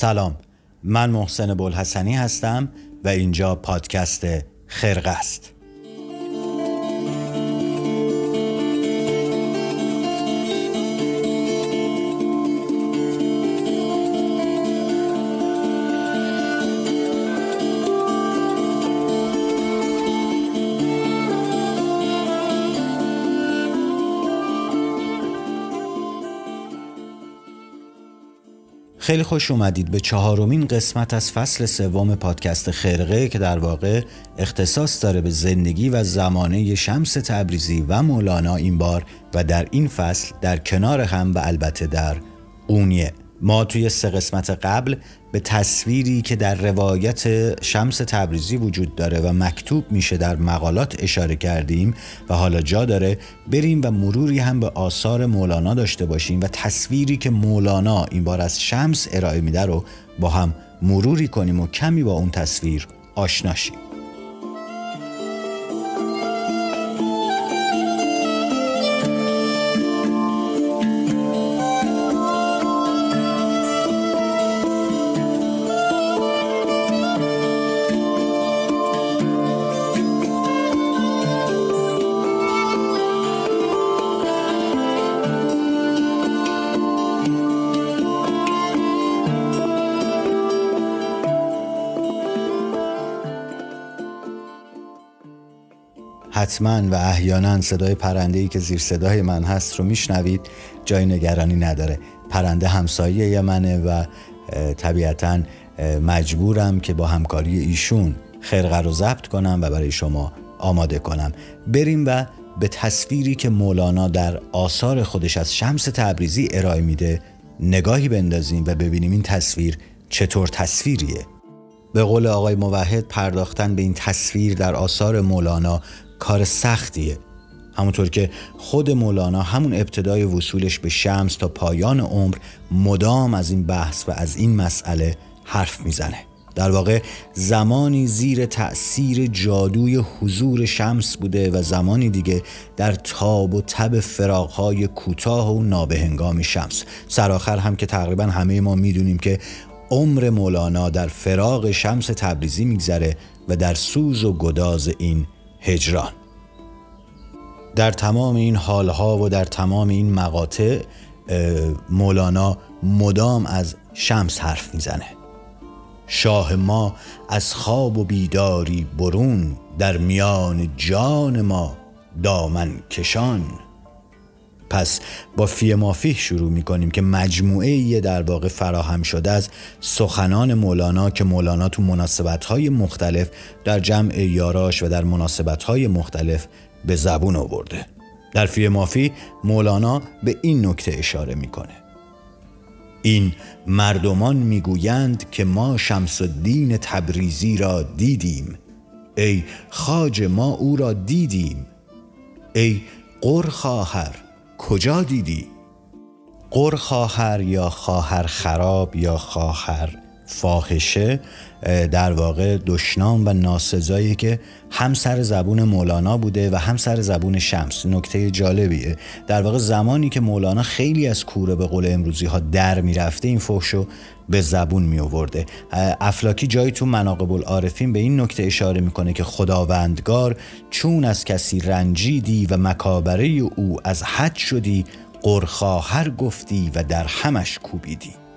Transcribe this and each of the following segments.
سلام. من محسن بلحسنی هستم و اینجا پادکست خرقه است. خیلی خوش اومدید به چهارمین قسمت از فصل سوم پادکست خرقه که در واقع اختصاص داره به زندگی و زمانه شمس تبریزی و مولانا این بار و در این فصل در کنار هم و البته در اونیه. ما توی سه قسمت قبل به تصویری که در روایت شمس تبریزی وجود داره و مکتوب میشه در مقالات اشاره کردیم و حالا جا داره بریم و مروری هم به آثار مولانا داشته باشیم و تصویری که مولانا این بار از شمس ارائه میده رو با هم مروری کنیم و کمی با اون تصویر آشنا شیم. حتما و احیانا صدای پرنده ای که زیر صدای من هست رو میشنوید. جای نگرانی نداره. پرنده همسایه منه و طبیعتا مجبورم که با همکاری ایشون خرقه رو ضبط کنم و برای شما آماده کنم. بریم و به تصویری که مولانا در آثار خودش از شمس تبریزی ارائه میده نگاهی بندازیم و ببینیم این تصویر چطور تصویریه. به قول آقای موحد پرداختن به این تصویر در آثار مولانا کار سختیه. همونطور که خود مولانا همون ابتدای وصولش به شمس تا پایان عمر مدام از این بحث و از این مسئله حرف می‌زنه. در واقع زمانی زیر تأثیر جادوی حضور شمس بوده و زمانی دیگه در تاب و تب فراغهای کوتاه و نابهنگام شمس. سرآخر هم که تقریبا همه ما می‌دونیم که عمر مولانا در فراغ شمس تبریزی میگذره و در سوز و گداز این هجران. در تمام این حالها و در تمام این مقاطع مولانا مدام از شمس حرف می‌زنه. شاه ما از خواب و بیداری برون در میان جان ما دامن کشان. پس با فی مافیه شروع می کنیم که مجموعه یه در واقع فراهم شده از سخنان مولانا که مولانا تو مناسبت های مختلف در جمع یاراش و در مناسبت های مختلف به زبون آورده. در فی مافی مولانا به این نکته اشاره می‌کنه. این مردمان می‌گویند که ما شمس الدین تبریزی را دیدیم. ای خاج ما او را دیدیم. ای قر خواهر کجا دیدی؟ قر خواهر یا خواهر خراب یا خواهر فاحشه در واقع دشنام و ناسزایی که هم سر زبون مولانا بوده و هم سر زبون شمس. نکته جالبیه. در واقع زمانی که مولانا خیلی از کوره به قول امروزی ها در می‌رفته این فحشو به زبون می آورده افلاکی جایی تو مناقب العارفین به این نکته اشاره می‌کنه که خداوندگار چون از کسی رنجیدی و مکابره او از حد شدی قرخواهر گفتی و در همش کوبیدی.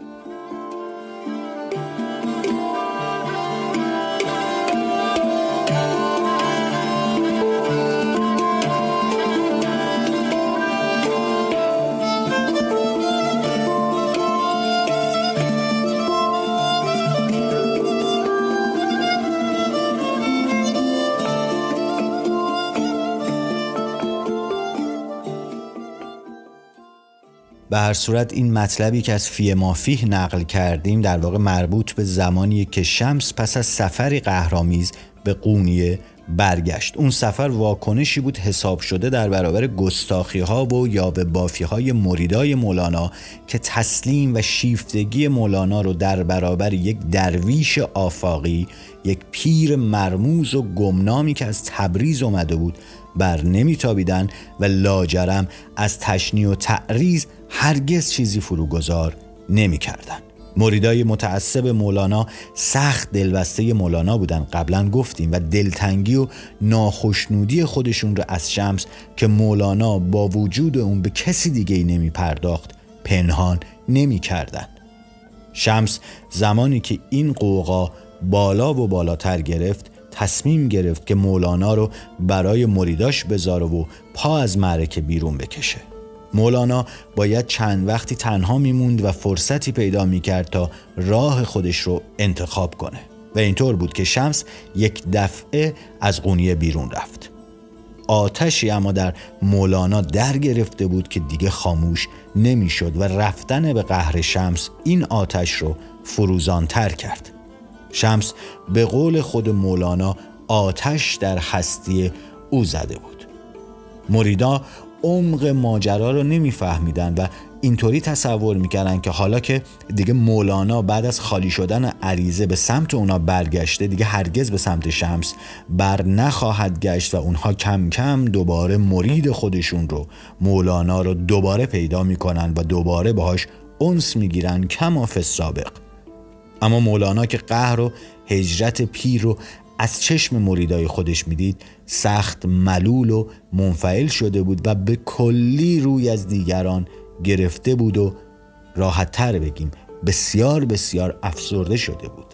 به هر صورت این مطلبی که از فی مافیه نقل کردیم در واقع مربوط به زمانی که شمس پس از سفری قهرامیز به قونیه برگشت. اون سفر واکنشی بود حساب شده در برابر گستاخی ها و یا به بافی های مریدای مولانا که تسلیم و شیفتگی مولانا رو در برابر یک درویش آفاقی یک پیر مرموز و گمنامی که از تبریز اومده بود بر نمیتابیدن و لاجرم از تشنی و تعریض هرگز چیزی فروگذار نمی‌کردن مریدای متعصب مولانا سخت دلبسته مولانا بودن قبلا گفتیم و دلتنگی و ناخشنودی خودشون رو از شمس که مولانا با وجود اون به کسی دیگه ای نمی پرداخت پنهان نمی کردن. شمس زمانی که این قوقا بالا و بالاتر گرفت تصمیم گرفت که مولانا رو برای مریداش بذاره و پا از معرکه بیرون بکشه. مولانا باید چند وقتی تنها میموند و فرصتی پیدا می‌کرد تا راه خودش رو انتخاب کنه. و اینطور بود که شمس یک دفعه از قونیه بیرون رفت. آتشی اما در مولانا در گرفته بود که دیگه خاموش نمی‌شد و رفتن به قهر شمس این آتش رو فروزانتر کرد. شمس به قول خود مولانا آتش در هستی او زده بود. مریدا عمق ماجرا رو نمیفهمیدن و اینطوری تصور می‌کردن که حالا که دیگه مولانا بعد از خالی شدن عریضه به سمت اونا برگشته دیگه هرگز به سمت شمس بر نخواهد گشت و اونها کم کم دوباره مرید خودشون رو مولانا رو دوباره پیدا می‌کنن و دوباره باهاش انس می‌گیرن کما سابق اما مولانا که قهر و هجرت پیر رو از چشم مریدای خودش می‌دید سخت ملول و منفعل شده بود و به کلی روی از دیگران گرفته بود و راحت تر بگیم. بسیار بسیار افسرده شده بود.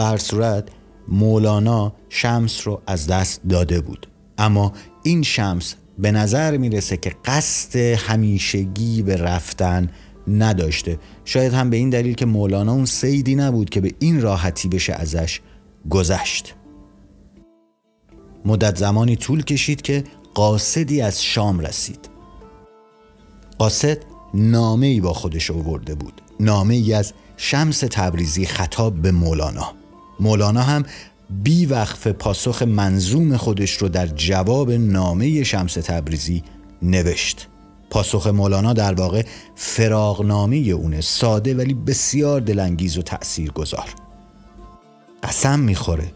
به هر صورت مولانا شمس رو از دست داده بود. اما این شمس به نظر می‌رسه که قصد همیشگی به رفتن نداشته. شاید هم به این دلیل که مولانا اون سیدی نبود که به این راحتی بشه ازش گذشت. مدت زمانی طول کشید که قاصدی از شام رسید. قاصد نامه ای با خودش آورده بود. نامه ای از شمس تبریزی خطاب به مولانا. مولانا هم بی وقف پاسخ منظوم خودش رو در جواب نامه شمس تبریزی نوشت. پاسخ مولانا در واقع فراغنامه اونه ساده ولی بسیار دلانگیز و تأثیر گذار قسم می‌خوره.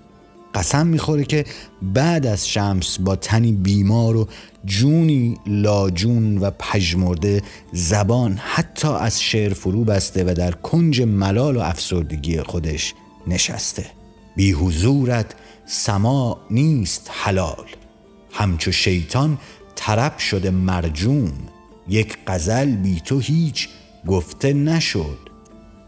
قسم می‌خوره که بعد از شمس با تنی بیمار و جونی لاجون و پژمرده زبان حتی از شعر فرو بسته و در کنج ملال و افسردگی خودش نشسته. بی حضورت سما نیست حلال. همچو شیطان طرب شده مرجوم. یک غزل بی تو هیچ گفته نشد.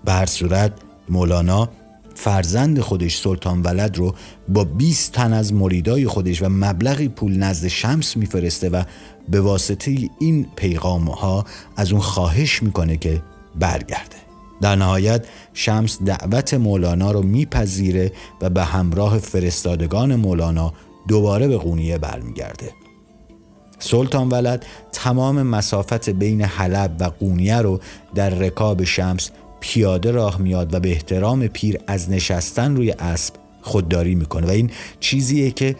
به صورت مولانا فرزند خودش سلطان ولد رو با 20 تن از مریدای خودش و مبلغی پول نزد شمس میفرسته و به واسطه این پیغام ها از اون خواهش می‌کنه که برگرده. در نهایت شمس دعوت مولانا رو میپذیره و به همراه فرستادگان مولانا دوباره به قونیه برمیگرده. سلطان ولد تمام مسافت بین حلب و قونیه رو در رکاب شمس پیاده راه میاد و به احترام پیر از نشستن روی اسب خودداری می‌کنه. و این چیزیه که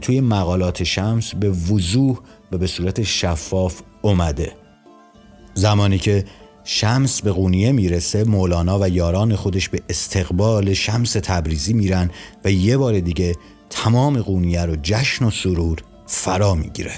توی مقالات شمس به وضوح و به صورت شفاف اومده. زمانی که شمس به قونیه می‌رسه مولانا و یاران خودش به استقبال شمس تبریزی میرن و یه بار دیگه تمام قونیه رو جشن و سرور فرا می‌گیره.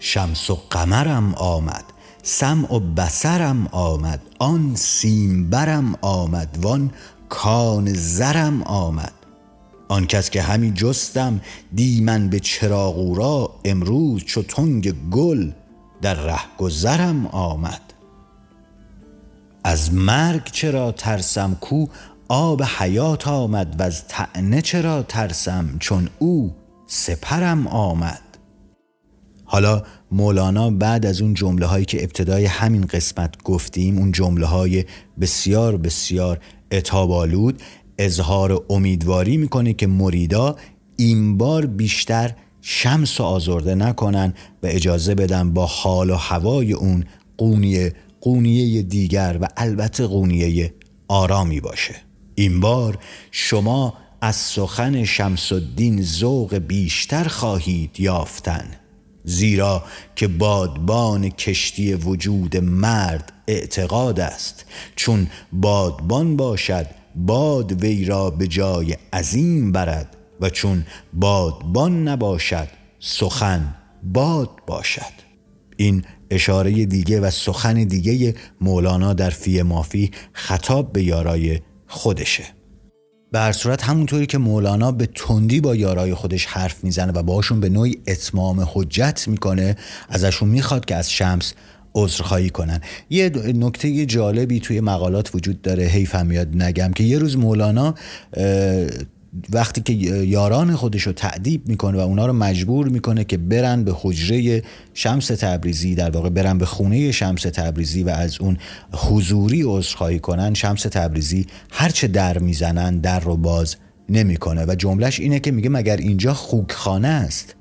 شمس و قمرم آمد سمع و بسرم آمد آن سیمبرم آمد وان کان زرم آمد. آن کس که همی جستم دی من به چراغ را امروز چو تنگ گل در ره گذرم آمد. از مرگ چرا ترسم کو؟ آب حیات آمد و از طعنه چرا ترسم؟ چون او سپرم آمد. حالا مولانا بعد از اون جمله هایی که ابتدای همین قسمت گفتیم اون جمله های بسیار بسیار اتابالود اظهار امیدواری می‌کنه که مریدا این بار بیشتر شمس و آزرده نکنن و اجازه بدن با حال و هوای اون قونیه قونیه دیگر و البته قونیه آرامی باشه. این بار شما از سخن شمس الدین ذوق بیشتر خواهید یافتن. زیرا که بادبان کشتی وجود مرد اعتقاد است. چون بادبان باشد باد وی را به جای عظیم برد و چون بادبان نباشد سخن باد باشد. این اشاره دیگه و سخن دیگه مولانا در فی مافی خطاب به یارای خودشه. به هر صورت همونطوری که مولانا به تندی با یارای خودش حرف می‌زنه و باشون به نوعی اتمام حجت می‌کنه ازشون می‌خواد که از شمس عذرخواهی کنن. یه نکته جالبی توی مقالات وجود داره حیفم میاد نگم که یه روز مولانا وقتی که یاران خودش رو تعدیب می‌کنه و اونا رو مجبور می‌کنه که برن به حجره شمس تبریزی در واقع برن به خونه شمس تبریزی و از اون حضوری عذرخواهی کنن شمس تبریزی هرچه در می‌زنن در رو باز نمی‌کنه. و جملهش اینه که میگه مگر اینجا خوکخانه است؟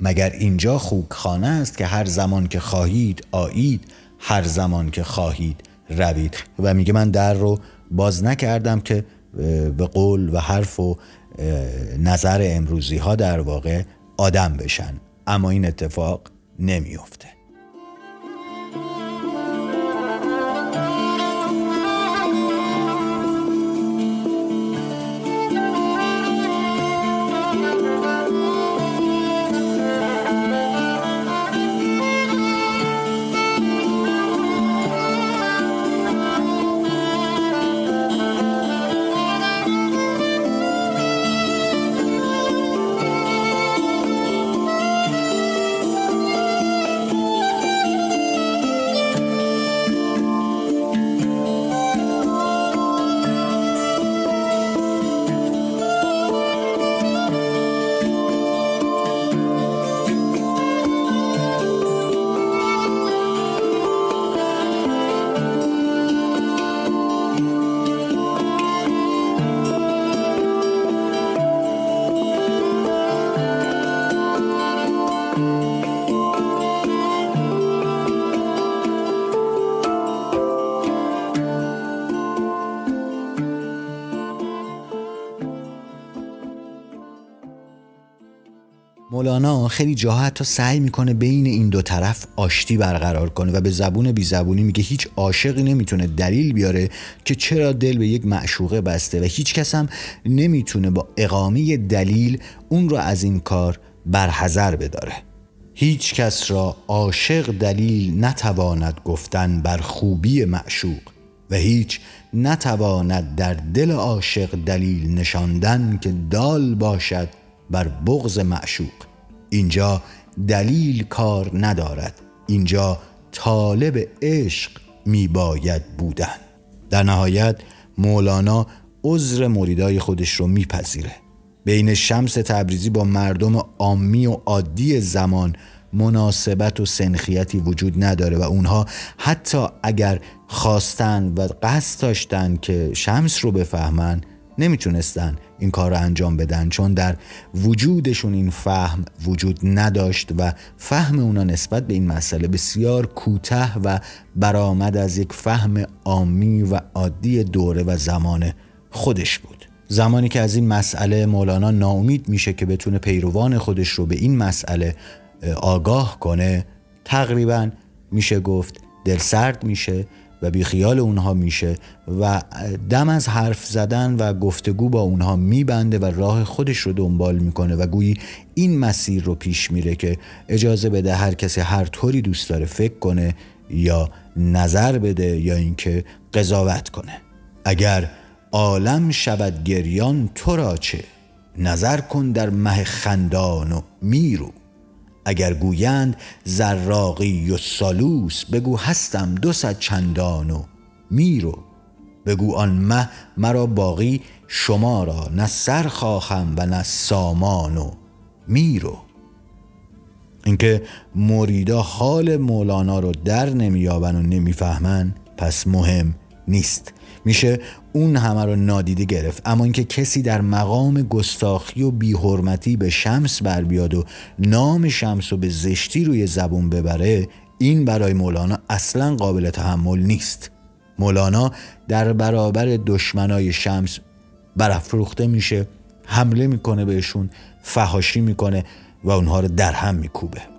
مگر اینجا خوکخانه است که هر زمان که خواهید آیید هر زمان که خواهید روید؟ و میگه من در رو باز نکردم که به قول و حرف و نظر امروزی ها در واقع آدم بشن. اما این اتفاق نمیافته. مولانا خیلی جاها حتی سعی می‌کنه بین این دو طرف آشتی برقرار کنه و به زبون بی زبونی میگه هیچ عاشقی نمی‌تونه دلیل بیاره که چرا دل به یک معشوقه بسته و هیچ کس هم نمی‌تونه با اقامه دلیل اون رو از این کار برحضر بداره. هیچ کس را عاشق دلیل نتواند گفتن بر خوبی معشوق و هیچ نتواند در دل عاشق دلیل نشاندن که دال باشد بر بغض معشوق. اینجا دلیل کار ندارد. اینجا طالب عشق می باید بودن. در نهایت مولانا عذر مریدای خودش رو میپذیره. بین شمس تبریزی با مردم عامی و عادی زمان مناسبت و سنخیتی وجود نداره و اونها حتی اگر خواستن و قصد داشتن که شمس رو بفهمن نمی‌تونستن این کار رو انجام بدن چون در وجودشون این فهم وجود نداشت و فهم اونا نسبت به این مسئله بسیار کوتاه و برآمد از یک فهم عامی و عادی دوره و زمان خودش بود. زمانی که از این مسئله مولانا ناامید میشه که بتونه پیروان خودش رو به این مسئله آگاه کنه تقریبا میشه گفت دل سرد میشه. و بیخیال اونها میشه و دم از حرف زدن و گفتگو با اونها میبنده و راه خودش رو دنبال می‌کنه و گویی این مسیر رو پیش میره که اجازه بده هر کسی هر طوری دوست داره فکر کنه یا نظر بده یا اینکه قضاوت کنه. اگر عالم شود گریان تو را چه؟ نظر کن در مه خندان و میرو. اگر گویند زراقی و سالوس بگو هستم دو صد چندان و میرو بگو آن مه مرا باقی شما را نه سر خواهم و نه سامان و میرو اینکه مریدا حال مولانا رو در نمییابن و نمی‌فهمن پس مهم نیست. میشه اون همه رو نادیده گرفت. اما اینکه کسی در مقام گستاخی و بیحرمتی به شمس بر بیاد و نام شمس رو به زشتی روی زبون ببره این برای مولانا اصلا قابل تحمل نیست. مولانا در برابر دشمنای شمس برافروخته میشه حمله می‌کنه بهشون فهاشی می‌کنه و اونها رو در هم میکوبه.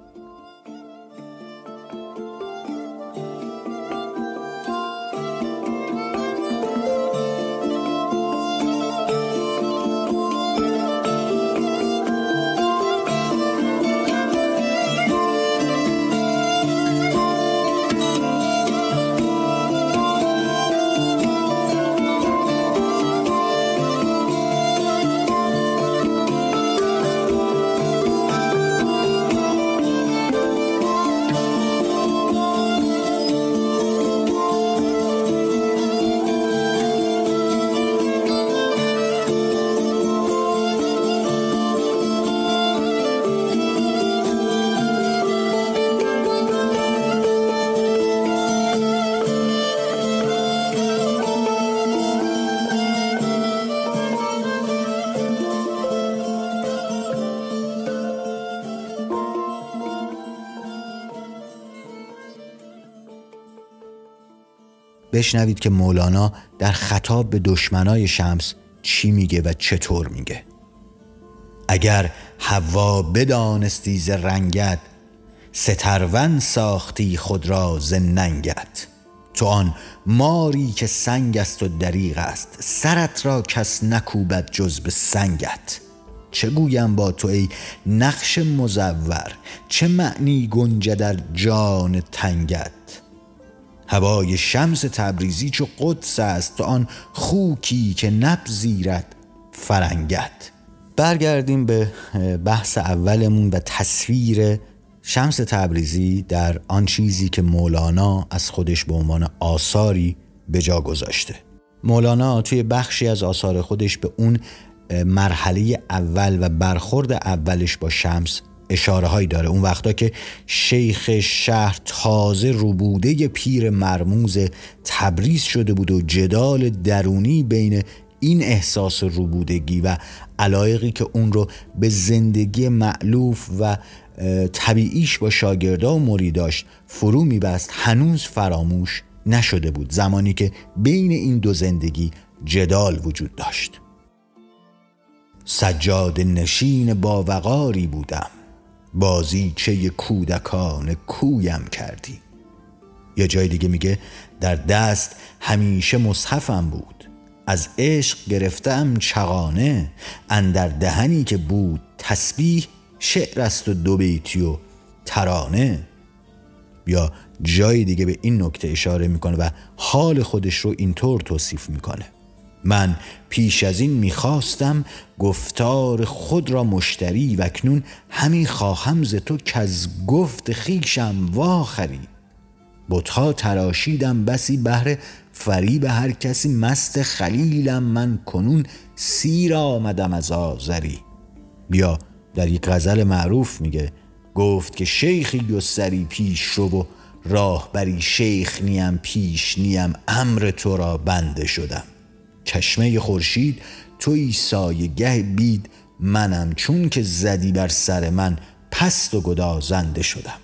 بشنوید که مولانا در خطاب به دشمنای شمس چی میگه و چطور میگه. اگر هوا بدانستی ز رنگت سترون ساختی خود را ز ننگت. تو آن ماری که سنگ است و دریغ است سرت را کس نکوبد جز به سنگت. چه گویم با تو ای نقش مزور؟ چه معنی گنجه در جان تنگت؟ هوای شمس تبریزی چو قدس است آن خوکی که نپذیرد فرنگت. برگردیم به بحث اولمون و تصویر شمس تبریزی در آن چیزی که مولانا از خودش به عنوان آثاری به جا گذاشته. مولانا توی بخشی از آثار خودش به اون مرحله اول و برخورد اولش با شمس اشاره هایی داره. اون وقتا که شیخ شهر تازه روبوده پیر مرموز تبریز شده بود و جدال درونی بین این احساس روبودگی و علایقی که اون رو به زندگی معلوف و طبیعیش با شاگردا و مریداش فرو میبست هنوز فراموش نشده بود. زمانی که بین این دو زندگی جدال وجود داشت. سجاد نشین با وقاری بودم. بازی چه کودکان کویم کردی. یا جای دیگه میگه در دست همیشه مصحفم بود. از عشق گرفتم چغانه اندر دهنی که بود تسبیح شعر است و دو بیتی و ترانه. یا جای دیگه به این نکته اشاره می‌کنه و حال خودش رو اینطور توصیف می‌کنه. من پیش از این می‌خواستم گفتار خود را مشتری و اکنون همین خواهم ز تو که از گفت خیشم واخری. بتها تراشیدم بسی بهر فریب هر کسی مست خلیلم من کنون سیر آمدم از آزری بیا در یک غزل معروف میگه گفت که شیخی و سری پیش رو و راهبری شیخ نیم پیش نیم امر تو را بنده شدم. چشمه خورشید توی سایه گه بید منم چون که زدی بر سر من پست و گدازنده شدم.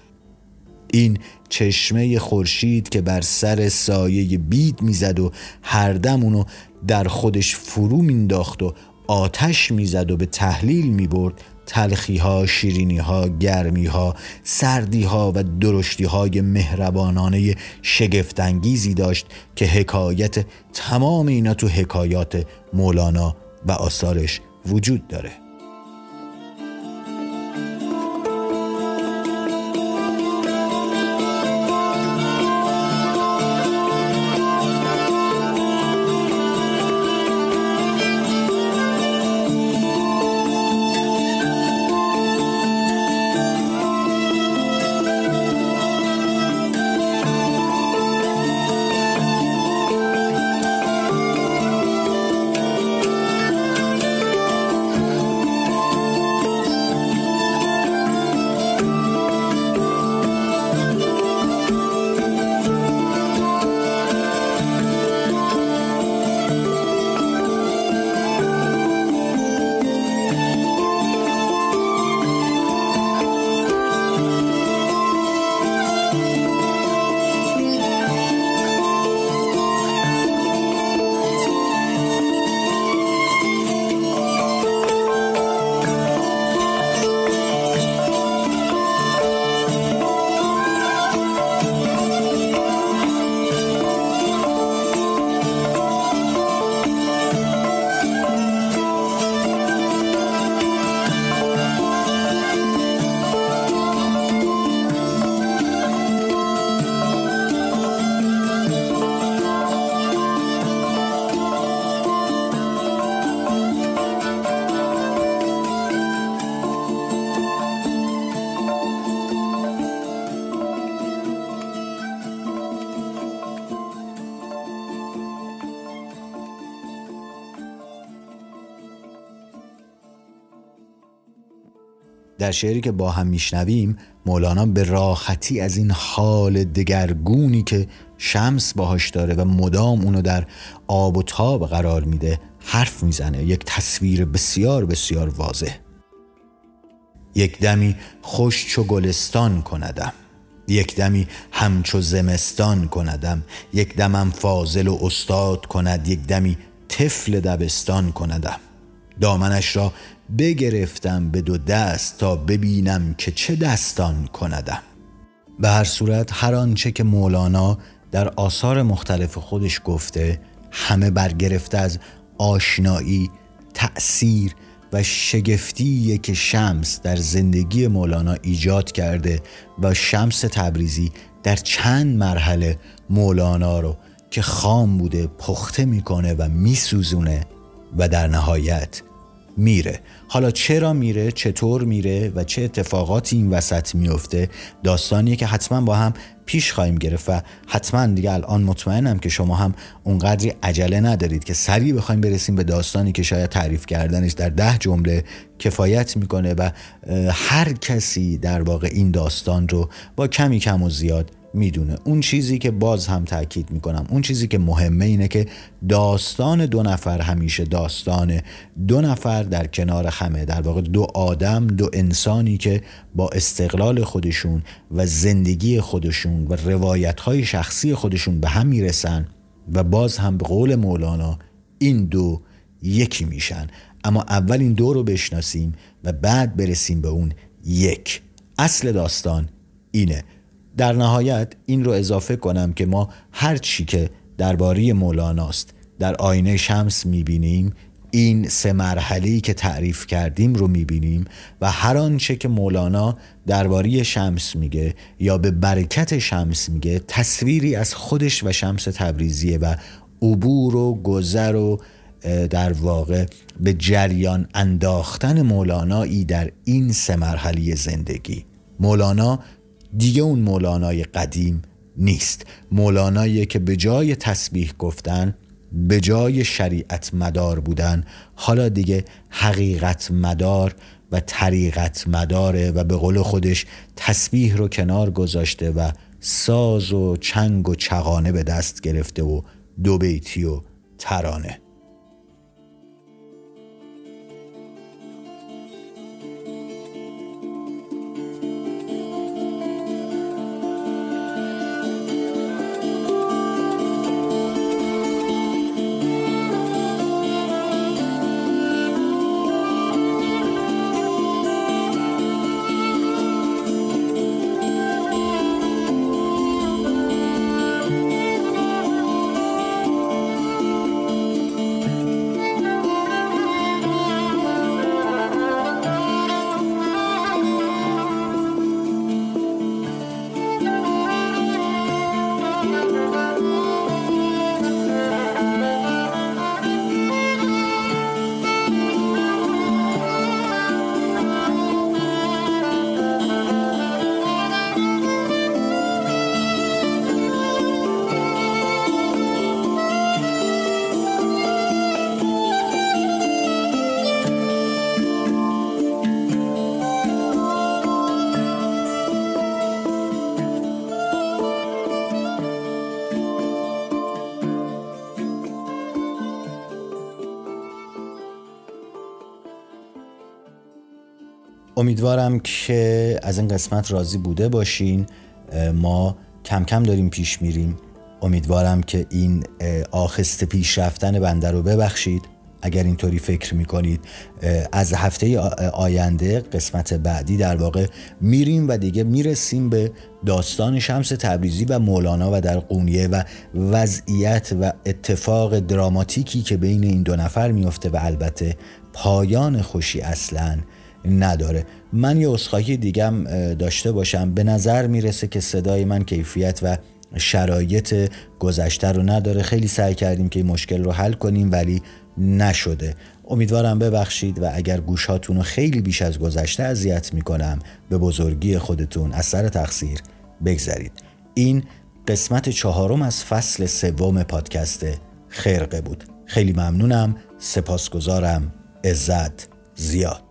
این چشمه خورشید که بر سر سایه بید می‌زد و هر دم اونو در خودش فرو مینداخت و آتش می‌زد و به تحلیل می‌برد تلخی ها شیرینی ها گرمی ها سردی ها و درشتی های مهربانانه شگفتانگیزی داشت که حکایت تمام اینا تو حکایات مولانا و آثارش وجود داره. در شعری که با هم میشنویم مولانا به راحتی از این حال دگرگونی که شمس باهاش داره و مدام اونو در آب و تاب قرار میده حرف می‌زنه. یک تصویر بسیار بسیار واضح. یک دمی خوش چو گلستان کندم. یک دمی همچو زمستان کندم. یک دمم فاضل و استاد کند. یک دمی طفل دبستان کندم. دامنش را بگرفتم به دو دست تا ببینم که چه دستان کندم. به هر صورت هر آنچه که مولانا در آثار مختلف خودش گفته همه برگرفته از آشنایی تأثیر و شگفتی که شمس در زندگی مولانا ایجاد کرده و شمس تبریزی در چند مرحله مولانا رو که خام بوده پخته می‌کنه و میسوزونه و در نهایت میره. حالا چرا میره چطور میره و چه اتفاقاتی این وسط میفته؟ داستانیه که حتما با هم پیش خواهیم گرفت و حتما دیگه الان مطمئنم که شما هم اونقدری عجله ندارید که سریع بخوایم برسیم به داستانی که شاید تعریف کردنش در ده جمله کفایت می‌کنه و هر کسی در واقع این داستان رو با کمی کم و زیاد می‌دونه. اون چیزی که باز هم تاکید می‌کنم اون چیزی که مهمه اینه که داستان دو نفر همیشه داستان دو نفر در کنار همه در واقع دو آدم دو انسانی که با استقلال خودشون و زندگی خودشون و روایت های شخصی خودشون به هم می‌رسن و باز هم به قول مولانا این دو یکی میشن. اما اول این دو رو بشناسیم و بعد برسیم به اون یک. اصل داستان اینه. در نهایت این رو اضافه کنم که ما هر چی که درباره مولاناست در آینه شمس می‌بینیم این سه مرحله که تعریف کردیم رو می‌بینیم و هر آنچه که مولانا درباره شمس میگه یا به برکت شمس میگه تصویری از خودش و شمس تبریزیه و عبور و گذر و در واقع به جریان انداختن مولانایی در این سه مرحله زندگی. مولانا دیگه اون مولانای قدیم نیست. مولانایی که به جای تسبیح گفتن به جای شریعت مدار بودن. حالا دیگه حقیقت مدار و طریقت مداره و به قول خودش تسبیح رو کنار گذاشته و ساز و چنگ و چغانه به دست گرفته و دو بیتی و ترانه. امیدوارم که از این قسمت راضی بوده باشین. ما کم کم داریم پیش میریم. امیدوارم که این آخست پیش رفتن بنده رو ببخشید. اگر اینطوری فکر می‌کنید از هفته آینده قسمت بعدی در واقع میریم و دیگه می‌رسیم به داستان شمس تبریزی و مولانا و در قونیه و وضعیت و اتفاق دراماتیکی که بین این دو نفر میفته و البته پایان خوشی اصلا نداره. من یه اصخاهی دیگم داشته باشم. به نظر می‌رسه که صدای من کیفیت و شرایط گذشته رو نداره. خیلی سعی کردیم که این مشکل رو حل کنیم ولی نشده. امیدوارم ببخشید و اگر گوشاتون رو خیلی بیش از گذشته اذیت می‌کنم به بزرگی خودتون از سر تقصیر بگذرید. این قسمت چهارم از فصل سوم پادکست خرقه بود. خیلی ممنونم. سپاسگزارم. عزت زیاد.